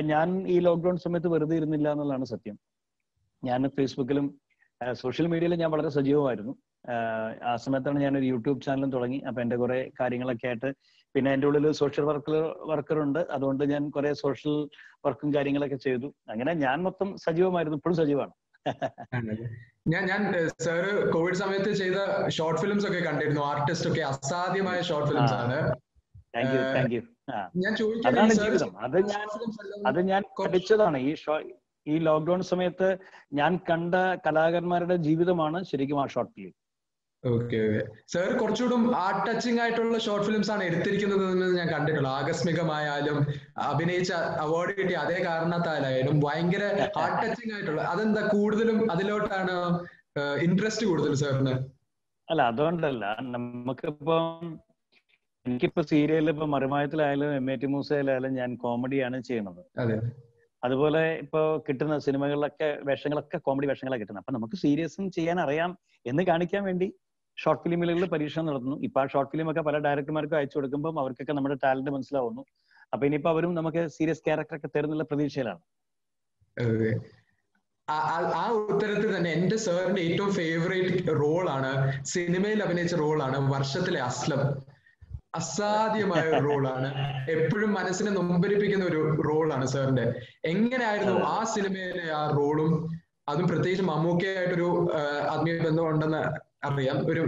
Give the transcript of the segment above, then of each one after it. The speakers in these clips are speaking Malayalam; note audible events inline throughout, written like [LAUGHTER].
ഞാൻ ഈ ലോക്ക്ഡൌൺ സമയത്ത് വെറുതെ ഇരുന്നില്ല എന്നുള്ളതാണ് സത്യം. ഞാൻ ഫേസ്ബുക്കിലും സോഷ്യൽ മീഡിയയിലും ഞാൻ വളരെ സജീവമായിരുന്നു. ആ സമയത്താണ് ഞാൻ ഒരു യൂട്യൂബ് ചാനലും തുടങ്ങി. അപ്പൊ എന്റെ കുറെ കാര്യങ്ങളൊക്കെ ആയിട്ട് പിന്നെ എന്റെ ഉള്ളിൽ സോഷ്യൽ വർക്കർ വർക്കർ ഉണ്ട് അതുകൊണ്ട് ഞാൻ കുറെ സോഷ്യൽ വർക്കും കാര്യങ്ങളൊക്കെ ചെയ്തു. അങ്ങനെ ഞാൻ മൊത്തം സജീവമായിരുന്നു. ഇപ്പോഴും സജീവമാണ്. ഞാൻ ഞാൻ സാറ് കോവിഡ് സമയത്ത് ചെയ്ത ഷോർട്ട് ഫിലിംസ് ഒക്കെ കണ്ടിരുന്നു. ആർട്ടിസ്റ്റ് ഒക്കെ അസാധ്യമായ ഷോർട്ട് ഫിലിംസ് ആണ്. Thank you thank you. ഞാൻ അതാണ് ജീവിതം. അത് ഞാൻ അത് ഞാൻ പഠിച്ചതാണ്. ഈ ഷോ ഈ ലോക്ക്ഡൌൺ സമയത്ത് ഞാൻ കണ്ട കലാകാരന്മാരുടെ ജീവിതമാണ് ശരിക്കും ആ short film okay okay sir കുറച്ചുകൂടും art touching ആയിട്ടുള്ള ഷോർട്ട് ഫിലിംസ് ആണ് എടുത്തിരിക്കുന്നത് ഞാൻ കണ്ടിട്ടുള്ളൂ ആകസ്മികമായാലും അഭിനയിച്ച അവാർഡ് കിട്ടിയ അതേ കാരണത്താലായാലും ഭയങ്കര ഹാർട്ട് ടച്ചിങ് ആയിട്ടുള്ള അതെന്താ കൂടുതലും അതിലോട്ടാണ് ഇൻട്രസ്റ്റ് കൂടുതൽ സാറിന് അല്ല അതുകൊണ്ടല്ല. നമുക്കിപ്പം എനിക്കിപ്പോ സീരിയലിൽ ഇപ്പൊ മറുമായത്തിലായാലും എം എ ടി മൂസയിലായാലും ഞാൻ കോമഡിയാണ് ചെയ്യുന്നത്. അതെ. അതുപോലെ ഇപ്പൊ കിട്ടുന്ന സിനിമകളിലൊക്കെ വേഷങ്ങളൊക്കെ കോമഡി വേഷങ്ങളാണ് കിട്ടുന്നത് അപ്പൊ നമുക്ക് സീരിയസും ചെയ്യാൻ അറിയാം എന്ന് കാണിക്കാൻ വേണ്ടി ഷോർട്ട് ഫിലിമുകളിൽ പരീക്ഷണം നടത്തുന്നു. ഇപ്പൊ ആ ഷോർട്ട് ഫിലിം ഒക്കെ പല ഡയറക്ടർമാർക്കും അയച്ചു കൊടുക്കുമ്പോൾ അവർക്കൊക്കെ നമ്മുടെ ടാലന്റ് മനസ്സിലാവുന്നു. അപ്പൊ ഇനിയിപ്പോ അവരും നമുക്ക് സീരിയസ് ക്യാരക്ടർ ഒക്കെ തരുന്നുള്ള പ്രതീക്ഷയിലാണ്. ആ ഉത്തരത്തിൽ തന്നെ എന്റെ സാറിന്റെ ഏറ്റവും ഫേവറേറ്റ് റോളാണ് സിനിമയിൽ അഭിനയിച്ച റോളാണ് വർഷത്തിലെ അസ്ലം. അസാധ്യമായ ഒരു റോളാണ്. എപ്പോഴും മനസ്സിനെ നൊമ്പരിപ്പിക്കുന്ന ഒരു റോളാണ് സാറിന്റെ എങ്ങനെയായിരുന്നു ആ സിനിമയിലെ ആ റോളും? അതും പ്രത്യേകിച്ച് മമ്മൂക്കയായിട്ടൊരു ആത്മീയ ബന്ധം ഉണ്ടെന്ന് അറിയാം. ഒരു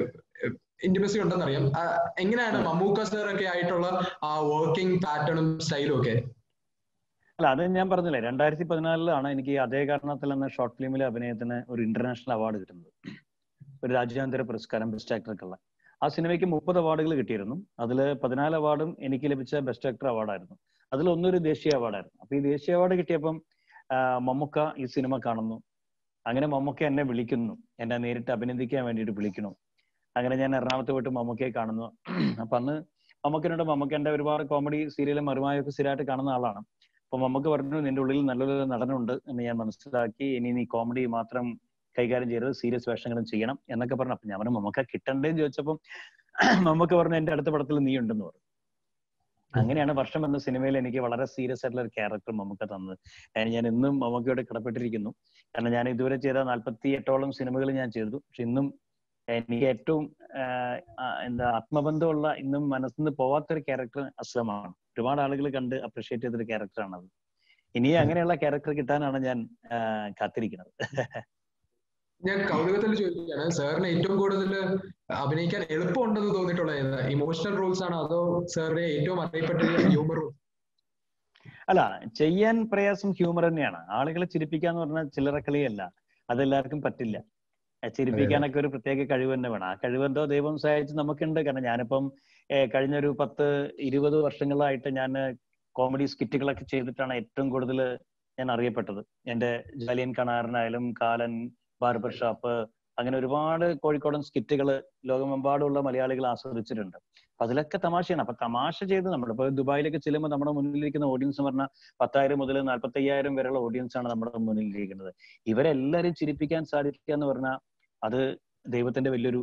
ഇന്റിമസി ഉണ്ടെന്ന് അറിയാം. ആ, എങ്ങനെയാണ് മമ്മൂക്ക സാർ ഒക്കെ ആയിട്ടുള്ള ആ വർക്കിംഗ് പാറ്റേണും സ്റ്റൈലും ഒക്കെ? അല്ല അത് ഞാൻ പറഞ്ഞില്ലേ രണ്ടായിരത്തി പതിനാലിലാണ് എനിക്ക് അതേ കാരണത്തിൽ എന്ന ഷോർട്ട് ഫിലിമിലെ അഭിനയത്തിന് ഒരു ഇന്റർനാഷണൽ അവാർഡ് കിട്ടുന്നത്. ഒരു രാജ്യാന്തര പുരസ്കാരം ബെസ്റ്റ് ആക്ടർക്കുള്ള ആ സിനിമയ്ക്ക് മുപ്പത് അവാർഡുകൾ കിട്ടിയിരുന്നു. അതിൽ പതിനാല് അവാർഡും എനിക്ക് ലഭിച്ച ബെസ്റ്റ് ആക്ടർ അവാർഡായിരുന്നു അതിൽ ഒന്നൊരു ദേശീയ അവാർഡായിരുന്നു. അപ്പൊ ഈ ദേശീയ അവാർഡ് കിട്ടിയപ്പം മമ്മുക്ക ഈ സിനിമ കാണുന്നു. അങ്ങനെ മമ്മൂക്ക എന്നെ വിളിക്കുന്നു. എന്നെ നേരിട്ട് അഭിനന്ദിക്കാൻ വേണ്ടിയിട്ട് വിളിക്കുന്നു. അങ്ങനെ ഞാൻ എറണാകുളത്ത് പോയിട്ട് മമ്മൂക്കയെ കാണുന്നു. അപ്പൊ അന്ന് മമ്മൂക്കനോട് മമ്മൂക്കന്റെ ഒരുപാട് കോമഡി സീരിയലും മറുമായൊക്കെ സ്ഥിരമായിട്ട് കാണുന്ന ആളാണ്. അപ്പൊ മമ്മൂക്ക പറഞ്ഞു നിന്റെ ഉള്ളിൽ നല്ലൊരു നടനുണ്ട് എന്ന് ഞാൻ മനസ്സിലാക്കി. ഇനി നീ കോമഡി മാത്രം കൈകാര്യം ചെയ്യരുത് സീരിയസ് വേഷങ്ങളും ചെയ്യണം എന്നൊക്കെ പറഞ്ഞു. അപ്പൊ ഞാൻ മമ്മക്ക മമ്മൂക്ക കിട്ടണ്ടേന്ന് ചോദിച്ചപ്പം [CLEARS THROAT] മമ്മക്ക പറഞ്ഞു എന്റെ അടുത്ത പടത്തിൽ നീ ഉണ്ടെന്ന് പറഞ്ഞു. അങ്ങനെയാണ് വർഷം എന്ന സിനിമയിൽ എനിക്ക് വളരെ സീരിയസ് ആയിട്ടുള്ള ഒരു ക്യാരക്ടർ മമ്മക്ക തന്നത്. ഞാൻ ഞാൻ ഇന്നും മമ്മൂക്കയോട് കടപ്പെട്ടിരിക്കുന്നു കാരണം ഞാൻ ഇതുവരെ ചെയ്ത നാൽപ്പത്തി എട്ടോളം സിനിമകൾ ഞാൻ ചെയ്തു. പക്ഷെ ഇന്നും എനിക്ക് ഏറ്റവും എന്താ ആത്മബന്ധമുള്ള ഇന്നും മനസ്സിൽ നിന്ന് പോവാത്തൊരു ക്യാരക്ടർ അസ്ലമാണ് ഒരുപാട് ആളുകൾ കണ്ട് അപ്രീഷിയേറ്റ് ചെയ്തൊരു ക്യാരക്ടറാണ് അത് ഇനി അങ്ങനെയുള്ള ക്യാരക്ടർ കിട്ടാനാണ് ഞാൻ കാത്തിരിക്കുന്നത്. [LAUGHS] ഞാൻ കൗതുകത്തിൽ ചോദിക്കുകയാണ് സാറിന് ഏറ്റവും കൂടുതൽ അഭിനയിക്കാൻ എളുപ്പമുണ്ടെന്ന് തോന്നിയിട്ടുള്ള ഇമോഷണൽ റോൾസ് ആണോ അതോ സാറിന്റെ ഏറ്റവും അറിയപ്പെട്ട ഹ്യൂമർ റോൾ അല്ല ചെയ്യാൻ പ്രയാസം ഹ്യൂമർ തന്നെയാണ്. ആളുകളെ ചിരിപ്പിക്കാന്ന് പറഞ്ഞാൽ ചില്ലറ കളിയല്ല. അതെല്ലാവർക്കും പറ്റില്ല. ചിരിപ്പിക്കാനൊക്കെ ഒരു പ്രത്യേക കഴിവ് തന്നെ വേണം. ആ കഴിവ് എന്തോ ദൈവം സഹായിച്ച് നമുക്കുണ്ട്. കാരണം ഞാനിപ്പം കഴിഞ്ഞ ഒരു പത്ത് ഇരുപത് വർഷങ്ങളായിട്ട് ഞാൻ കോമഡി സ്കിറ്റുകളൊക്കെ ചെയ്തിട്ടാണ് ഏറ്റവും കൂടുതൽ ഞാൻ അറിയപ്പെട്ടത്. എന്റെ ജാലിയൻ കണാറിനായാലും കാലൻ ബാർബർ ഷാപ്പ് അങ്ങനെ ഒരുപാട് കോഴിക്കോടൻ സ്കിറ്റുകൾ ലോകമെമ്പാടുമുള്ള മലയാളികൾ ആസ്വദിച്ചിട്ടുണ്ട്. അതിലൊക്കെ തമാശയാണ്. അപ്പൊ തമാശ ചെയ്ത് നമ്മളിപ്പോ ദുബായിലൊക്കെ ചെല്ലുമ്പോൾ നമ്മുടെ മുന്നിലിരിക്കുന്ന ഓഡിയൻസ് എന്ന് പറഞ്ഞാൽ പത്തായിരം മുതൽ നാൽപ്പത്തി അയ്യായിരം വരെയുള്ള ഓഡിയൻസ് ആണ് നമ്മുടെ മുന്നിലിരിക്കുന്നത്. ഇവരെല്ലാരും ചിരിപ്പിക്കാൻ സാധിക്കുക എന്ന് പറഞ്ഞാൽ അത് ദൈവത്തിന്റെ വലിയൊരു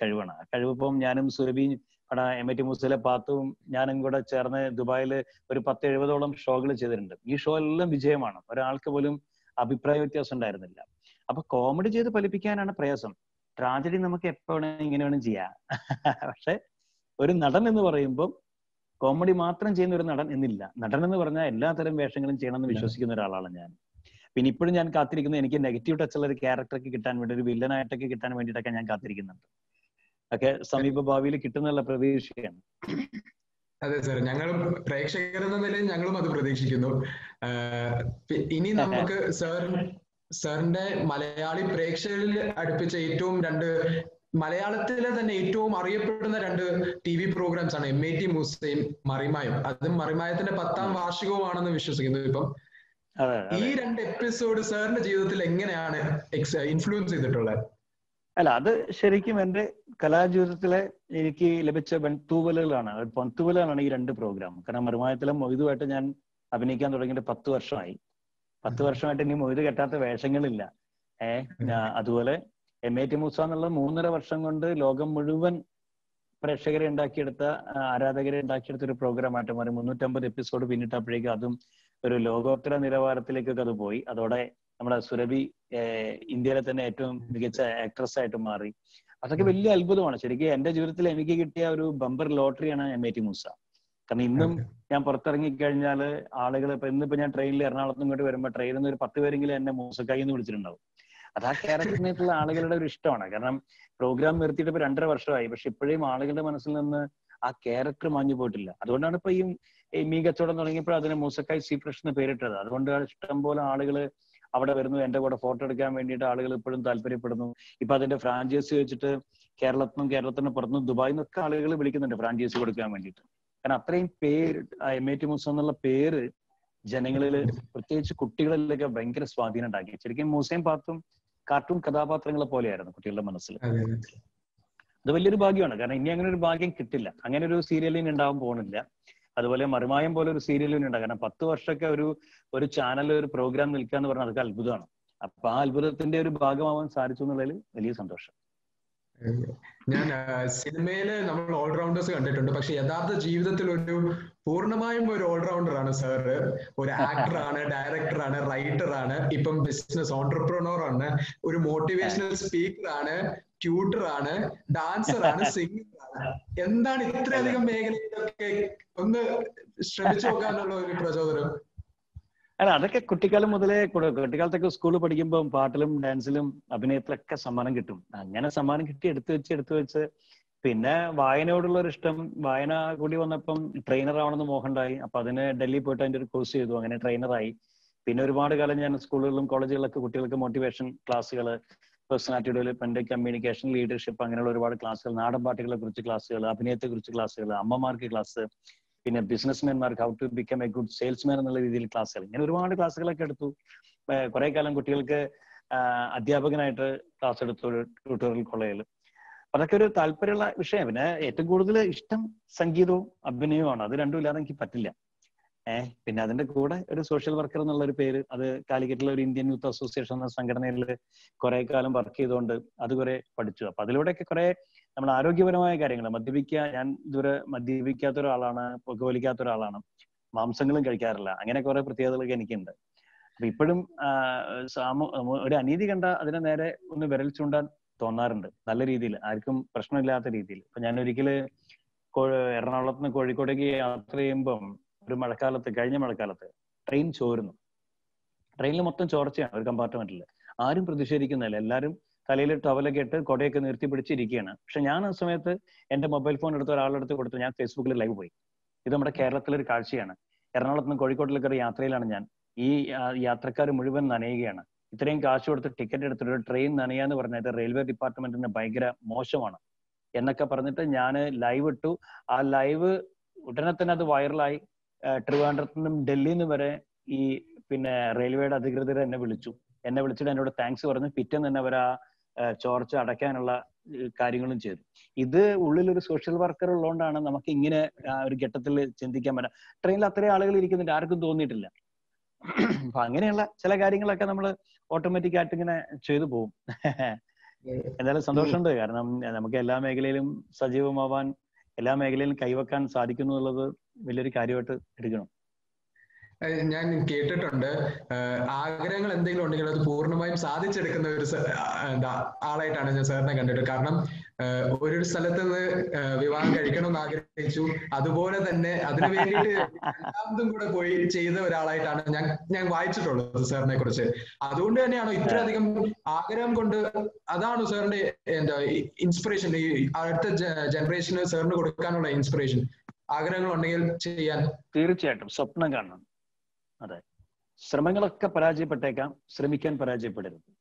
കഴിവാണ്. ആ കഴിവ് ഇപ്പം ഞാനും സുരഭിയും അവിടെ എം എ ടി മൂസയിലെ പാത്തും ഞാനും കൂടെ ചേർന്ന് ദുബായിൽ ഒരു പത്ത് എഴുപതോളം ഷോകൾ ചെയ്തിട്ടുണ്ട്. ഈ ഷോ എല്ലാം വിജയമാണ്. ഒരാൾക്ക് പോലും അഭിപ്രായ വ്യത്യാസം ഉണ്ടായിരുന്നില്ല. അപ്പൊ കോമഡി ചെയ്ത് ഫലിപ്പിക്കാനാണ് പ്രയാസം. ട്രാജഡി നമുക്ക് എപ്പോ വേണമെങ്കിൽ ഇങ്ങനെ വേണം ചെയ്യാം. പക്ഷെ ഒരു നടൻ എന്ന് പറയുമ്പോൾ കോമഡി മാത്രം ചെയ്യുന്ന ഒരു നടൻ എന്നില്ല. നടൻ എന്ന് പറഞ്ഞാൽ എല്ലാത്തരം വേഷങ്ങളും ചെയ്യണമെന്ന് വിശ്വസിക്കുന്ന ഒരാളാണ് ഞാൻ. പിന്നെ ഇപ്പോഴും ഞാൻ കാത്തിരിക്കുന്നത് എനിക്ക് നെഗറ്റീവ് ടച്ച് ഉള്ള ഒരു ക്യാരക്ടറൊക്കെ കിട്ടാൻ വേണ്ടി ഒരു വില്ലനായിട്ടൊക്കെ കിട്ടാൻ വേണ്ടിയിട്ടൊക്കെ ഞാൻ കാത്തിരിക്കുന്നുണ്ട്. ഒക്കെ സമീപ ഭാവിയിൽ കിട്ടുന്നുള്ള പ്രതീക്ഷയാണ്. അതെ സാർ ഞങ്ങളും പ്രേക്ഷകർ എന്ന നിലയിൽ ഞങ്ങളും അത് പ്രതീക്ഷിക്കുന്നു. ഇനി നമുക്ക് സാർ സാറിന്റെ മലയാളി പ്രേക്ഷകരിൽ അടുപ്പിച്ച ഏറ്റവും രണ്ട് മലയാളത്തിലെ തന്നെ ഏറ്റവും അറിയപ്പെടുന്ന രണ്ട് ടി വി പ്രോഗ്രാംസ് ആണ് എം എ ടി മൂസയും മറിമായും. അതും മറിമായത്തിന്റെ പത്താം വാർഷികവുമാണെന്ന് വിശ്വസിക്കുന്നു ഇപ്പം. ഈ രണ്ട് എപ്പിസോഡ് സാറിന്റെ ജീവിതത്തിൽ എങ്ങനെയാണ് ഇൻഫ്ലുവൻസ് ചെയ്തിട്ടുള്ളത്? അല്ല അത് ശരിക്കും എന്റെ കലാജീവിതത്തിലെ എനിക്ക് ലഭിച്ച വെൺതൂവലുകളാണ് പൊൻതൂവലുകളാണ് ഈ രണ്ട് പ്രോഗ്രാം കാരണം മറുമായത്തിലും മൊയ്തുമായിട്ട് ഞാൻ അഭിനയിക്കാൻ തുടങ്ങിയിട്ട് പത്ത് വർഷമായി. പത്ത് വർഷമായിട്ട് ഇനി മൊയ്ത് കെട്ടാത്ത വേഷങ്ങളില്ല. ഏഹ് അതുപോലെ എം എ ടി മൂസ എന്നുള്ള മൂന്നര വർഷം കൊണ്ട് ലോകം മുഴുവൻ പ്രേക്ഷകരെ ഉണ്ടാക്കിയെടുത്ത ആരാധകരെ ഉണ്ടാക്കിയെടുത്ത ഒരു പ്രോഗ്രാം ആയിട്ട് മാറി. മുന്നൂറ്റമ്പത് എപ്പിസോഡ് പിന്നിട്ടപ്പോഴേക്കും അതും ഒരു ലോകോത്തര നിലവാരത്തിലേക്കൊക്കെ അത് പോയി. അതോടെ നമ്മുടെ സുരഭി ഇന്ത്യയിലെ തന്നെ ഏറ്റവും മികച്ച ആക്ട്രസ് ആയിട്ട് മാറി. അതൊക്കെ വലിയ അത്ഭുതമാണ്. ശരിക്കും എന്റെ ജീവിതത്തിൽ എനിക്ക് കിട്ടിയ ഒരു ബമ്പർ ലോട്ടറിയാണ് എം എ ടി മൂസ. കാരണം ഇന്നും ഞാൻ പുറത്തിറങ്ങി കഴിഞ്ഞാൽ ആളുകൾ ഇപ്പൊ ഇന്നിപ്പോ ഞാൻ ട്രെയിനിൽ എറണാകുളത്ത് ഇങ്ങോട്ട് വരുമ്പോൾ ട്രെയിനിൽ നിന്ന് ഒരു പത്ത് പേരെങ്കിലും എന്നെ മൂസക്കായി എന്ന് വിളിച്ചിട്ടുണ്ടാവും. അത് ആ ക്യാരക്ടറിനായിട്ടുള്ള ആളുകളുടെ ഒരു ഇഷ്ടമാണ്. കാരണം പ്രോഗ്രാം നിർത്തിയിട്ട് ഇപ്പൊ രണ്ടര വർഷമായി. പക്ഷെ ഇപ്പോഴും ആളുകളുടെ മനസ്സിൽ നിന്ന് ആ ക്യാരക്ടർ മാഞ്ഞു പോയിട്ടില്ല. അതുകൊണ്ടാണ് ഇപ്പൊ ഈ മീ കച്ചവടം തുടങ്ങിയപ്പോൾ അതിന് മൂസക്കായ് സി ഫ്രഷ് എന്ന് പേരിട്ടത്. അതുകൊണ്ട് ഇഷ്ടം പോലെ ആളുകൾ അവിടെ വരുന്നു എന്റെ കൂടെ ഫോട്ടോ എടുക്കാൻ വേണ്ടിയിട്ട് ആളുകൾ ഇപ്പോഴും താല്പര്യപ്പെടുന്നു. ഇപ്പൊ അതിന്റെ ഫ്രാഞ്ചൈസി വെച്ചിട്ട് കേരളത്തിനും കേരളത്തിന് പുറത്തുനിന്നും ദുബായിൽ നിന്നൊക്കെ ആളുകൾ വിളിക്കുന്നുണ്ട് ഫ്രാഞ്ചൈസി കൊടുക്കാൻ വേണ്ടിയിട്ട്. കാരണം അത്രയും പേര് എം എ ടി മൂസ എന്നുള്ള പേര് ജനങ്ങളിൽ പ്രത്യേകിച്ച് കുട്ടികളിലൊക്കെ ഭയങ്കര സ്വാധീനം ഉണ്ടാക്കി. ശരിക്കും മൂസയും പാത്തും കാർട്ടൂൺ കഥാപാത്രങ്ങളെ പോലെയായിരുന്നു കുട്ടികളുടെ മനസ്സിൽ അതെ അത്. വലിയൊരു ഭാഗ്യമാണ്. കാരണം ഇനി അങ്ങനെ ഒരു ഭാഗ്യം കിട്ടില്ല. അങ്ങനെ ഒരു സീരിയലിന് ഉണ്ടാവാൻ പോകുന്നില്ല. അതുപോലെ മറുമായം പോലെ ഒരു സീരിയലിന് ഉണ്ടാകും. കാരണം പത്ത് വർഷമൊക്കെ ഒരു ഒരു ചാനൽ ഒരു പ്രോഗ്രാം നിൽക്കുക എന്ന് പറഞ്ഞാൽ അതൊക്കെ അത്ഭുതമാണ്. അപ്പൊ ആ അത്ഭുതത്തിന്റെ ഒരു ഭാഗമാവാൻ സാധിച്ചു എന്നുള്ളതിൽ വലിയ സന്തോഷം. ഞാൻ സിനിമയിൽ നമ്മൾ ഓൾറൗണ്ടേഴ്സ് കണ്ടിട്ടുണ്ട്. പക്ഷെ യഥാർത്ഥ ജീവിതത്തിൽ ഒരു പൂർണമായും ഒരു ഓൾറൗണ്ടർ ആണ് സാറ്. ഒരു ആക്ടർ ആണ് ഡയറക്ടർ ആണ് റൈറ്റർ ആണ് ഇപ്പം ബിസിനസ് ഓണ്ടർപ്രണോർ ആണ് ഒരു മോട്ടിവേഷണൽ സ്പീക്കർ ആണ് ട്യൂട്ടർ ആണ് ഡാൻസർ ആണ് സിംഗർ ആണ്. എന്താണ് ഇത്രയധികം മേഖലയിലൊക്കെ ഒന്ന് ശ്രമിച്ചു നോക്കാനുള്ള ഒരു പ്രചോദനം? അല്ല അതൊക്കെ കുട്ടിക്കാലം മുതലേ കൂടെ കുട്ടിക്കാലത്തൊക്കെ സ്കൂളിൽ പഠിക്കുമ്പോൾ പാട്ടിലും ഡാൻസിലും അഭിനയത്തിലൊക്കെ സമ്മാനം കിട്ടും. അങ്ങനെ സമ്മാനം കിട്ടി എടുത്തു വെച്ച് എടുത്തു വെച്ച്. പിന്നെ വായനയോടുള്ള ഒരു ഇഷ്ടം വായന കൂടി വന്നപ്പം ട്രെയിനർ ആവണമെന്ന് മോഹമുണ്ടായി അപ്പൊ അതിന് ഡൽഹി പോയിട്ട് അതിന്റെ ഒരു കോഴ്സ് ചെയ്തു അങ്ങനെ ട്രെയിനറായി പിന്നെ ഒരുപാട് കാലം ഞാൻ സ്കൂളുകളിലും കോളേജുകളിലൊക്കെ കുട്ടികൾക്ക് മോട്ടിവേഷൻ ക്ലാസ്സുകൾ പേഴ്സണാലിറ്റി ഡെവലപ്മെന്റ് കമ്മ്യൂണിക്കേഷൻ ലീഡർഷിപ്പ് അങ്ങനെയുള്ള ഒരുപാട് ക്ലാസ്സുകൾ നാടൻ പാട്ടുകളെ കുറിച്ച് ക്ലാസ്സുകൾ അഭിനയത്തെ കുറിച്ച് ക്ലാസ്സുകൾ അമ്മമാർക്ക് ക്ലാസ് പിന്നെ ബിസിനസ്മാൻമാർക്ക് how to become a good salesman എന്നുള്ള രീതിയിൽ ക്ലാസ്സുകൾ ഇങ്ങനെ ഒരുപാട് ക്ലാസ്സുകളൊക്കെ എടുത്തു. കുറെ കാലം കുട്ടികൾക്ക് അധ്യാപകനായിട്ട് ക്ലാസ് എടുത്തു ട്യൂട്ടോറിയൽ കോളേജിൽ അതൊക്കെ ഒരു താല്പര്യമുള്ള വിഷയം. പിന്നെ ഏറ്റവും കൂടുതൽ ഇഷ്ടം സംഗീതവും അഭിനയവുമാണ്. അത് രണ്ടും ഇല്ലാതെ എനിക്ക് പറ്റില്ല. ഏഹ് പിന്നെ അതിന്റെ കൂടെ ഒരു സോഷ്യൽ വർക്കർ എന്നുള്ള ഒരു പേര് അത് കാലിക്കറ്റിലെ ഒരു ഇന്ത്യൻ യൂത്ത് അസോസിയേഷൻ എന്ന സംഘടനയിൽ കുറെ കാലം വർക്ക് ചെയ്തുകൊണ്ട് അത് കുറെ പഠിച്ചു. അപ്പൊ അതിലൂടെയൊക്കെ കുറെ നമ്മൾ ആരോഗ്യപരമായ കാര്യങ്ങൾ മദ്യപിക്കുക ഞാൻ ഇതുവരെ മദ്യപിക്കാത്ത ഒരാളാണ് പുകവലിക്കാത്ത ഒരാളാണ് മാംസങ്ങളും കഴിക്കാറില്ല അങ്ങനെ കുറെ പ്രത്യേകതകളൊക്കെ എനിക്കുണ്ട്. അപ്പൊ ഇപ്പോഴും സാമൂ ഒരു അനീതി കണ്ട അതിനെ നേരെ ഒന്ന് വിരൽ ചൂണ്ടാൻ തോന്നാറുണ്ട് നല്ല രീതിയിൽ. ആർക്കും പ്രശ്നമില്ലാത്ത രീതിയിൽ. ഇപ്പൊ ഞാൻ ഒരിക്കൽ എറണാകുളത്ത് നിന്ന് കോഴിക്കോടേക്ക് യാത്ര ചെയ്യുമ്പം ഒരു മഴക്കാലത്ത് കഴിഞ്ഞ മഴക്കാലത്ത് ട്രെയിൻ ചോരുന്നു. ട്രെയിനിൽ മൊത്തം ചോർച്ചയാണ് ഒരു കമ്പാർട്ട്മെന്റിൽ ആരും പ്രതിഷേധിക്കുന്നില്ല. എല്ലാവരും തലയിൽ ടവലൊക്കെ ഇട്ട് കൊടയൊക്കെ നിർത്തി പിടിച്ചിരിക്കുകയാണ്. പക്ഷെ ഞാൻ ആ സമയത്ത് എന്റെ മൊബൈൽ ഫോൺ എടുത്ത് അടുത്ത് കൊടുത്തു. ഞാൻ ഫേസ്ബുക്കിൽ ലൈവ് പോയി. ഇത് നമ്മുടെ കേരളത്തിലെ ഒരു കാഴ്ചയാണ്. എറണാകുളത്ത് നിന്ന് കോഴിക്കോട്ടിലേക്ക് ഒരു യാത്രയിലാണ് ഞാൻ. ഈ യാത്രക്കാർ മുഴുവൻ നനയുകയാണ്. ഇത്രയും കാശ് കൊടുത്ത് ടിക്കറ്റ് എടുത്തിട്ട് ഒരു ട്രെയിൻ നനയാന്ന് പറഞ്ഞത് റെയിൽവേ ഡിപ്പാർട്ട്മെന്റിന് ഭയങ്കര മോശമാണ്. എന്നൊക്കെ പറഞ്ഞിട്ട് ഞാൻ ലൈവ് ഇട്ടു. ആ ലൈവ് ഉടനെ തന്നെ അത് വൈറലായി ട്രിവാൻഡ്രത്തു നിന്നും ഡൽഹിയിൽ നിന്ന് വരെ ഈ പിന്നെ റെയിൽവേയുടെ അധികൃതർ എന്നെ വിളിച്ചു. എന്നെ വിളിച്ചിട്ട് എന്നോട് താങ്ക്സ് പറഞ്ഞു. പിറ്റേന്ന് തന്നെ അവർ ആ ചോർച്ച അടയ്ക്കാനുള്ള കാര്യങ്ങളും ചെയ്തു. ഇത് ഉള്ളിൽ ഒരു സോഷ്യൽ വർക്കർ ഉള്ളതുകൊണ്ടാണ് നമുക്ക് ഇങ്ങനെ ഒരു ഘട്ടത്തിൽ ചിന്തിക്കാൻ പറ്റാം ട്രെയിനിൽ അത്രയും ആളുകൾ ഇരിക്കുന്നുണ്ട് ആർക്കും തോന്നിയിട്ടില്ല. അപ്പൊ അങ്ങനെയുള്ള ചില കാര്യങ്ങളൊക്കെ നമ്മൾ ഓട്ടോമാറ്റിക് ആയിട്ട് ഇങ്ങനെ ചെയ്തു പോകും എന്തായാലും സന്തോഷമുണ്ട്. കാരണം നമുക്ക് എല്ലാ മേഖലയിലും സജീവമാവാൻ എല്ലാ മേഖലയിലും കൈവക്കാൻ സാധിക്കുന്നു എന്നുള്ളത് വലിയൊരു കാര്യമായിട്ട് എടുക്കണം. ഞാൻ കേട്ടിട്ടുണ്ട്. ആഗ്രഹങ്ങൾ എന്തെങ്കിലും ഉണ്ടെങ്കിൽ അത് പൂർണമായും സാധിച്ചെടുക്കുന്ന ഒരു എന്താ ആളായിട്ടാണ് ഞാൻ സാറിനെ കണ്ടിട്ട് കാരണം ഒരു സ്ഥലത്ത് നിന്ന് വിവാഹം കഴിക്കണം എന്ന് ആഗ്രഹിച്ചു. അതുപോലെ തന്നെ അതിനു വേണ്ടിയിട്ട് രണ്ടാമതും കൂടെ പോയി ചെയ്ത ഒരാളായിട്ടാണ് ഞാൻ ഞാൻ വായിച്ചിട്ടുള്ളത് സാറിനെ കുറിച്ച്. അതുകൊണ്ട് തന്നെയാണോ ഇത്രയധികം ആഗ്രഹം കൊണ്ട് അതാണോ സാറിന്റെ എന്താ ഇൻസ്പിറേഷൻ ഈ അടുത്ത ജനറേഷന് സാറിന് കൊടുക്കാനുള്ള ഇൻസ്പിറേഷൻ ആഗ്രഹങ്ങൾ ഉണ്ടെങ്കിൽ ചെയ്യാൻ. തീർച്ചയായിട്ടും. സ്വപ്നം കാണണം. അതെ. ശ്രമങ്ങളൊക്കെ പരാജയപ്പെട്ടേക്കാം. ശ്രമിക്കാൻ പരാജയപ്പെടരുത്.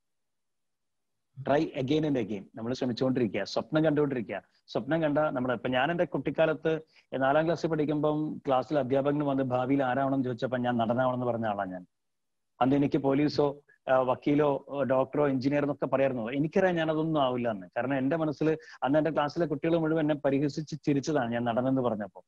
ട്രൈ അഗെയിൻ ആൻഡ് അഗെയിൻ നമ്മൾ ശ്രമിച്ചുകൊണ്ടിരിക്കുക. സ്വപ്നം കണ്ടുകൊണ്ടിരിക്കുക. സ്വപ്നം കണ്ട നമ്മൾ ഇപ്പൊ ഞാൻ എന്റെ കുട്ടിക്കാലത്ത് നാലാം ക്ലാസ്സിൽ പഠിക്കുമ്പം ക്ലാസ്സിൽ അധ്യാപകൻ വന്ന് ഭാവിയിൽ ആരാവണം ചോദിച്ചപ്പോൾ ഞാൻ നടനാവണമെന്ന് പറഞ്ഞ ആളാണ് ഞാൻ. അന്ന് എനിക്ക് പോലീസോ വക്കീലോ ഡോക്ടറോ എഞ്ചിനീയർ എന്നൊക്കെ പറയായിരുന്നു. എനിക്കറിയാം ഞാൻ അതൊന്നും ആവില്ല എന്ന്. കാരണം എന്റെ മനസ്സിൽ അന്ന് എന്റെ ക്ലാസ്സിലെ കുട്ടികൾ മുഴുവൻ എന്നെ പരിഹസിച്ച് ചിരിച്ചതാണ് ഞാൻ നടനെന്ന് പറഞ്ഞപ്പോൾ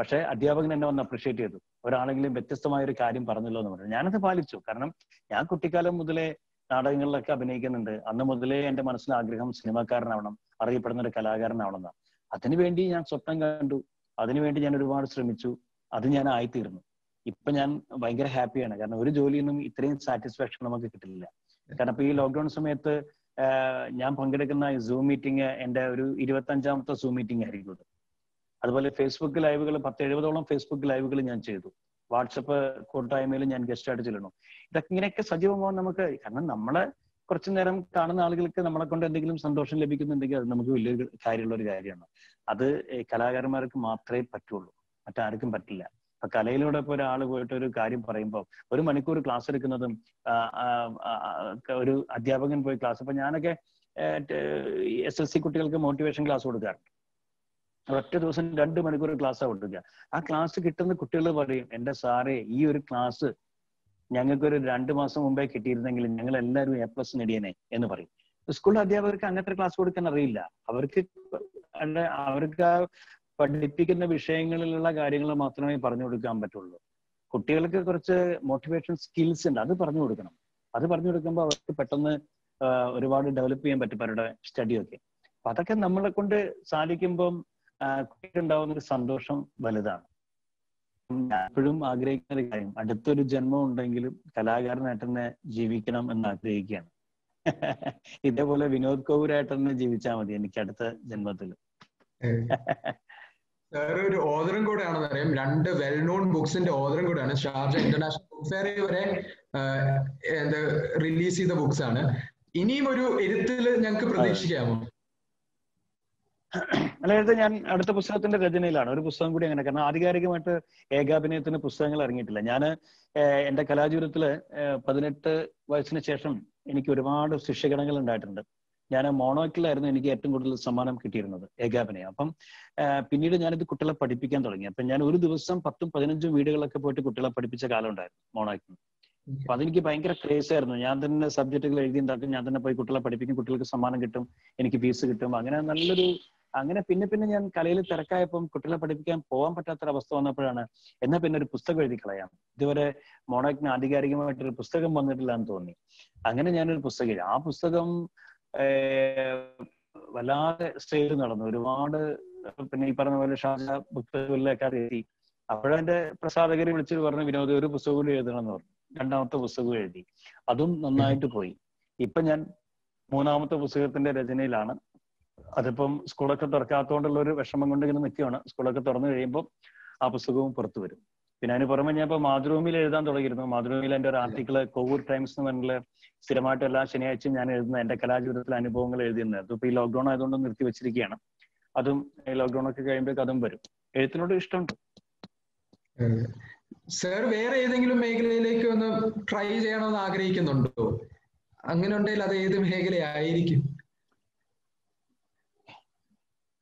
പക്ഷെ അധ്യാപകൻ എന്നെ വന്ന് അപ്രീഷിയേറ്റ് ചെയ്തു. ഒരാളെങ്കിലും വ്യത്യസ്തമായ ഒരു കാര്യം പറഞ്ഞല്ലോ എന്ന് പറഞ്ഞു. ഞാനത് പാലിച്ചു. കാരണം ഞാൻ കുട്ടിക്കാലം മുതലേ നാടകങ്ങളിലൊക്കെ അഭിനയിക്കുന്നുണ്ട്. അന്ന് മുതലേ എന്റെ മനസ്സിൽ ആഗ്രഹം സിനിമാക്കാരനാവണം അറിയപ്പെടുന്ന ഒരു കലാകാരനാവണം അതിനുവേണ്ടി ഞാൻ സ്വപ്നം കണ്ടു. അതിനുവേണ്ടി ഞാൻ ഒരുപാട് ശ്രമിച്ചു. അത് ഞാൻ ആയിത്തീർന്നു. ഇപ്പൊ ഞാൻ ഭയങ്കര ഹാപ്പിയാണ്. കാരണം ഒരു ജോലിയൊന്നും ഇത്രയും സാറ്റിസ്ഫാക്ഷൻ നമുക്ക് കിട്ടില്ല. കാരണം ഇപ്പൊ ഈ ലോക്ക്ഡൌൺ സമയത്ത് ഞാൻ പങ്കെടുക്കുന്ന സൂം മീറ്റിംഗ് എന്റെ ഒരു ഇരുപത്തി അഞ്ചാമത്തെ സൂം മീറ്റിംഗ് ആയിരിക്കും അതുപോലെ ഫേസ്ബുക്ക് ലൈവുകൾ പത്ത് എഴുപതോളം ഫേസ്ബുക്ക് ലൈവുകൾ ഞാൻ ചെയ്തു. വാട്സപ്പ് കൂട്ടായ്മയിൽ ഞാൻ ഗസ്റ്റ് ആയിട്ട് ചെല്ലണം ഇതൊക്കെ ഇങ്ങനെയൊക്കെ സജീവമാവാൻ നമുക്ക് കാരണം നമ്മളെ കുറച്ചു നേരം കാണുന്ന ആളുകൾക്ക് നമ്മളെ കൊണ്ട് എന്തെങ്കിലും സന്തോഷം ലഭിക്കുന്നുണ്ടെങ്കിൽ അത് നമുക്ക് വലിയൊരു കാര്യമുള്ള ഒരു കാര്യമാണ്. അത് കലാകാരന്മാർക്ക് മാത്രമേ പറ്റുള്ളൂ. മറ്റാർക്കും പറ്റില്ല. ഇപ്പൊ കലയിലൂടെ ഇപ്പൊ ഒരാൾ പോയിട്ട് ഒരു കാര്യം പറയുമ്പോൾ ഒരു മണിക്കൂർ ക്ലാസ് എടുക്കുന്നതും ഒരു അധ്യാപകൻ പോയി ക്ലാസ് ഇപ്പൊ ഞാനൊക്കെ എസ് എൽ സി കുട്ടികൾക്ക് മോട്ടിവേഷൻ ക്ലാസ് കൊടുക്കാറുണ്ട്. ഒറ്റ ദിവസം രണ്ട് മണിക്കൂർ ക്ലാസ് കൊടുക്കുക. ആ ക്ലാസ് കിട്ടുന്ന കുട്ടികൾ പറയും എന്റെ സാറേ ഈ ഒരു ക്ലാസ് ഞങ്ങൾക്ക് ഒരു രണ്ട് മാസം മുമ്പേ കിട്ടിയിരുന്നെങ്കിൽ ഞങ്ങൾ എല്ലാവരും എ പ്ലസ് നേടിയനെ എന്ന് പറയും. സ്കൂൾ അധ്യാപകർക്ക് അങ്ങനത്തെ ക്ലാസ് കൊടുക്കാൻ അറിയില്ല. അവർക്ക് അവർക്ക് ആ പഠിപ്പിക്കുന്ന വിഷയങ്ങളിലുള്ള കാര്യങ്ങൾ മാത്രമേ പറഞ്ഞു കൊടുക്കാൻ പറ്റുള്ളൂ. കുട്ടികൾക്ക് കുറച്ച് മോട്ടിവേഷൻ സ്കിൽസ് ഉണ്ട്. അത് പറഞ്ഞു കൊടുക്കണം. അത് പറഞ്ഞു കൊടുക്കുമ്പോൾ അവർക്ക് പെട്ടെന്ന് ഒരുപാട് ഡെവലപ്പ് ചെയ്യാൻ പറ്റും അവരുടെ സ്റ്റഡിയൊക്കെ അപ്പൊ അതൊക്കെ നമ്മളെ കൊണ്ട് സാധിക്കുമ്പം കുട്ടിക്കുണ്ടാവുന്ന ഒരു സന്തോഷം വലുതാണ്. ഞാൻ എപ്പോഴും ആഗ്രഹിക്കുന്ന ഒരു കാര്യം അടുത്തൊരു ജന്മം ഉണ്ടെങ്കിലും കലാകാരനായിട്ട് തന്നെ ജീവിക്കണം എന്ന് ആഗ്രഹിക്കുകയാണ്. [LAUGHS] ഇതേപോലെ വിനോദ് കൗരായിട്ട് തന്നെ ജീവിച്ചാൽ മതി എനിക്ക് അടുത്ത ജന്മത്തിൽ ഒരു [LAUGHS] ഓതറും കൂടെയാണെന്ന് അറിയാം രണ്ട് വെൽ നോൺ ബുക്സിന്റെ ഓതറും കൂടെയാണ്. ഷാർജ ഇന്റർനാഷണൽ ബുക്ക് ഫെയർ വരെ എന്താ റിലീസ് ചെയ്ത ബുക്സ് ആണ്. ഇനിയും ഒരു എഴുത്തിൽ ഞങ്ങൾക്ക് പ്രതീക്ഷിക്കാമോ? അതായത് ഞാൻ അടുത്ത പുസ്തകത്തിന്റെ രചനയിലാണ്. ഒരു പുസ്തകം കൂടി അങ്ങനെ. കാരണം ആധികാരികമായിട്ട് ഏകാഭിനയത്തിന് പുസ്തകങ്ങൾ ഇറങ്ങിയിട്ടില്ല. ഞാൻ എന്റെ കലാജീവിതത്തിൽ പതിനെട്ട് വയസ്സിന് ശേഷം എനിക്ക് ഒരുപാട് ശിഷ്യഗണങ്ങൾ ഉണ്ടായിട്ടുണ്ട്. ഞാൻ മോണോക്കിലായിരുന്നു എനിക്ക് ഏറ്റവും കൂടുതൽ സമ്മാനം കിട്ടിയിരുന്നത് ഏകാഭിനയം. അപ്പം പിന്നീട് ഞാനിത് കുട്ടികളെ പഠിപ്പിക്കാൻ തുടങ്ങി. അപ്പൊ ഞാൻ ഒരു ദിവസം പത്തും പതിനഞ്ചും വീടുകളൊക്കെ പോയിട്ട് കുട്ടികളെ പഠിപ്പിച്ച കാലം ഉണ്ടായിരുന്നു മോണോയ്ക്ക് അപ്പൊ അതെനിക്ക് ഭയങ്കര ക്രേസ് ആയിരുന്നു. ഞാൻ തന്നെ സബ്ജക്റ്റുകൾ എഴുതി ഉണ്ടാക്കും. ഞാൻ തന്നെ പോയി കുട്ടികളെ പഠിപ്പിക്കും. കുട്ടികൾക്ക് സമ്മാനം കിട്ടും. എനിക്ക് ഫീസ് കിട്ടും. അങ്ങനെ നല്ലൊരു അങ്ങനെ പിന്നെ പിന്നെ ഞാൻ കലയിൽ തിരക്കായപ്പം കുട്ടികളെ പഠിപ്പിക്കാൻ പോകാൻ പറ്റാത്തൊരവസ്ഥ വന്നപ്പോഴാണ് എന്നെ പിന്നെ ഒരു പുസ്തകം എഴുതി കളയാം ഇതുവരെ മോണോക്കിന് ആധികാരികമായിട്ടൊരു പുസ്തകം വന്നിട്ടില്ല എന്ന് തോന്നി. അങ്ങനെ ഞാനൊരു പുസ്തകം എഴുതി. ആ പുസ്തകം വല്ലാതെ സ്റ്റേജിൽ നടന്നു. ഒരുപാട് പിന്നെ ഈ പറഞ്ഞ പോലെ ഷാജ അത് എത്തി. അപ്പോഴെന്റെ പ്രസാധകരെ വിളിച്ചിട്ട് പറഞ്ഞു വിനോദ് ഒരു പുസ്തകം എഴുതണം എന്ന് പറഞ്ഞു. രണ്ടാമത്തെ പുസ്തകം എഴുതി. അതും നന്നായിട്ട് പോയി. ഇപ്പൊ ഞാൻ മൂന്നാമത്തെ പുസ്തകത്തിന്റെ രചനയിലാണ്. അതിപ്പം സ്കൂളൊക്കെ തുറക്കാത്തതുകൊണ്ടുള്ള ഒരു വിഷമം കൊണ്ട് ഇങ്ങനെ നിൽക്കുകയാണ് സ്കൂളൊക്കെ തുറന്നു കഴിയുമ്പോൾ ആ പുസ്തകവും പുറത്തു വരും. പിന്നെ അതിന് പുറമെ ഞാൻ ഇപ്പൊ മാതൃഭൂമിയിൽ എഴുതാൻ തുടങ്ങിയിരുന്നു. മാതൃഭൂമിയിൽ എന്റെ ഒരു ആർട്ടിക്കിൾ കോവിഡ് ടൈംസ് എന്ന് പറഞ്ഞിട്ടുള്ള സ്ഥിരമായിട്ട് എല്ലാ ശനിയാഴ്ചയും ഞാൻ എഴുതുന്ന എന്റെ കലാജീവിതത്തിലെ അനുഭവങ്ങൾ എഴുതിയിരുന്നത്. അതിപ്പോ ഈ ലോക്ക്ഡൌൺ ആയതുകൊണ്ട് നിർത്തി വെച്ചിരിക്കുകയാണ്. അതും ഈ ലോക്ക്ഡൌൺ ഒക്കെ കഴിയുമ്പോഴേക്ക് അതും വരും. എഴുത്തിനോട് ഇഷ്ടമുണ്ട്? സർ വേറെ ഏതെങ്കിലും മേഖലയിലേക്ക് ഒന്ന് ട്രൈ ചെയ്യണമെന്ന് ആഗ്രഹിക്കുന്നുണ്ടോ? അങ്ങനെ ഉണ്ടെങ്കിൽ അത് ഏത് മേഖലയായിരിക്കും?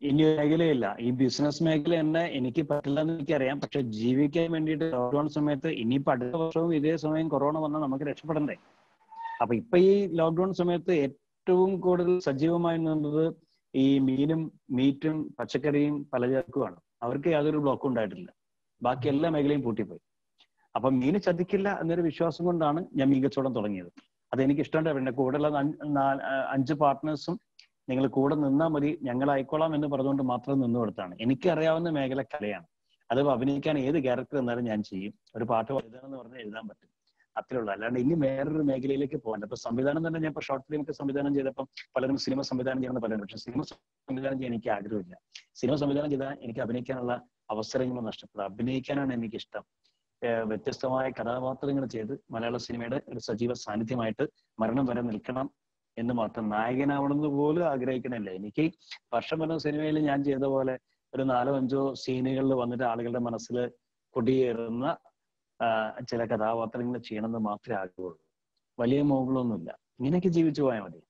ഇനി മേഖലയില്ല. ഈ ബിസിനസ് മേഖല തന്നെ എനിക്ക് പറ്റില്ല എന്ന് എനിക്കറിയാം. പക്ഷെ ജീവിക്കാൻ വേണ്ടിയിട്ട് ലോക്ക്ഡൌൺ സമയത്ത് ഇനിയിപ്പോ അടുത്ത വർഷവും ഇതേ സമയം കൊറോണ വന്നാൽ നമുക്ക് രക്ഷപ്പെടണ്ടേ? അപ്പൊ ഇപ്പൊ ഈ ലോക്ക്ഡൌൺ സമയത്ത് ഏറ്റവും കൂടുതൽ സജീവമായി നിന്നത് ഈ മീനും മീറ്റും പച്ചക്കറിയും പലചരക്കുമാണ് അവർക്ക് യാതൊരു ബ്ലോക്കും ഉണ്ടായിട്ടില്ല. ബാക്കി എല്ലാ മേഖലയും പൂട്ടിപ്പോയി. അപ്പൊ മീന് ചതിക്കില്ല എന്നൊരു വിശ്വാസം കൊണ്ടാണ് ഞാൻ മീൻ കച്ചവടം തുടങ്ങിയത്. അത് എനിക്ക് ഇഷ്ടമുണ്ട്. പിന്നെ കൂടെയുള്ള അഞ്ച് പാർട്ട്നേഴ്സും നിങ്ങൾ കൂടെ നിന്നാൽ മതി ഞങ്ങൾ ആയിക്കോളാം എന്ന് പറഞ്ഞുകൊണ്ട് മാത്രം നിന്നു കൊടുത്താണ്. എനിക്കറിയാവുന്ന മേഖല കലയാണ്. അത് അഭിനയിക്കാൻ ഏത് ക്യാരക്ടർ എന്നാലും ഞാൻ ചെയ്യും. ഒരു പാട്ട് എഴുതണമെന്ന് പറഞ്ഞാൽ എഴുതാൻ പറ്റും. അത്രയുള്ളൂ. അല്ലാണ്ട് ഇനി വേറൊരു മേഖലയിലേക്ക് പോകാൻ. അപ്പൊ സംവിധാനം തന്നെ ഞാൻ ഇപ്പൊ ഷോർട്ട് ഫിലിം ഒക്കെ സംവിധാനം ചെയ്തപ്പോൾ പലരും സിനിമ സംവിധാനം ചെയ്യണമെന്ന് പലരും. പക്ഷെ സിനിമ സംവിധാനം ചെയ്യാൻ എനിക്ക് ആഗ്രഹമില്ല. സിനിമ സംവിധാനം ചെയ്താൽ എനിക്ക് അഭിനയിക്കാനുള്ള അവസരങ്ങൾ നഷ്ടപ്പെടും. അഭിനയിക്കാനാണ് എനിക്ക് ഇഷ്ടം വ്യത്യസ്തമായ കഥാപാത്രങ്ങൾ ചെയ്ത് മലയാള സിനിമയുടെ ഒരു സജീവ സാന്നിധ്യമായിട്ട് മരണം വരെ നിൽക്കണം എന്ന് മാത്രം. നായകനാവണമെന്ന് പോലും ആഗ്രഹിക്കണില്ല. എനിക്ക് വർഷം എന്ന സിനിമയിൽ ഞാൻ ചെയ്ത പോലെ ഒരു നാലോ അഞ്ചോ സീനുകളിൽ വന്നിട്ട് ആളുകളുടെ മനസ്സിൽ കൊടിയേറുന്ന ചില കഥാപാത്രങ്ങൾ ചെയ്യണമെന്ന് മാത്രമേ ആഗ്രഹമുള്ളൂ. വലിയ മോഹങ്ങളൊന്നുമില്ല. ഇങ്ങനെയൊക്കെ ജീവിച്ചു പോയാൽ മതി.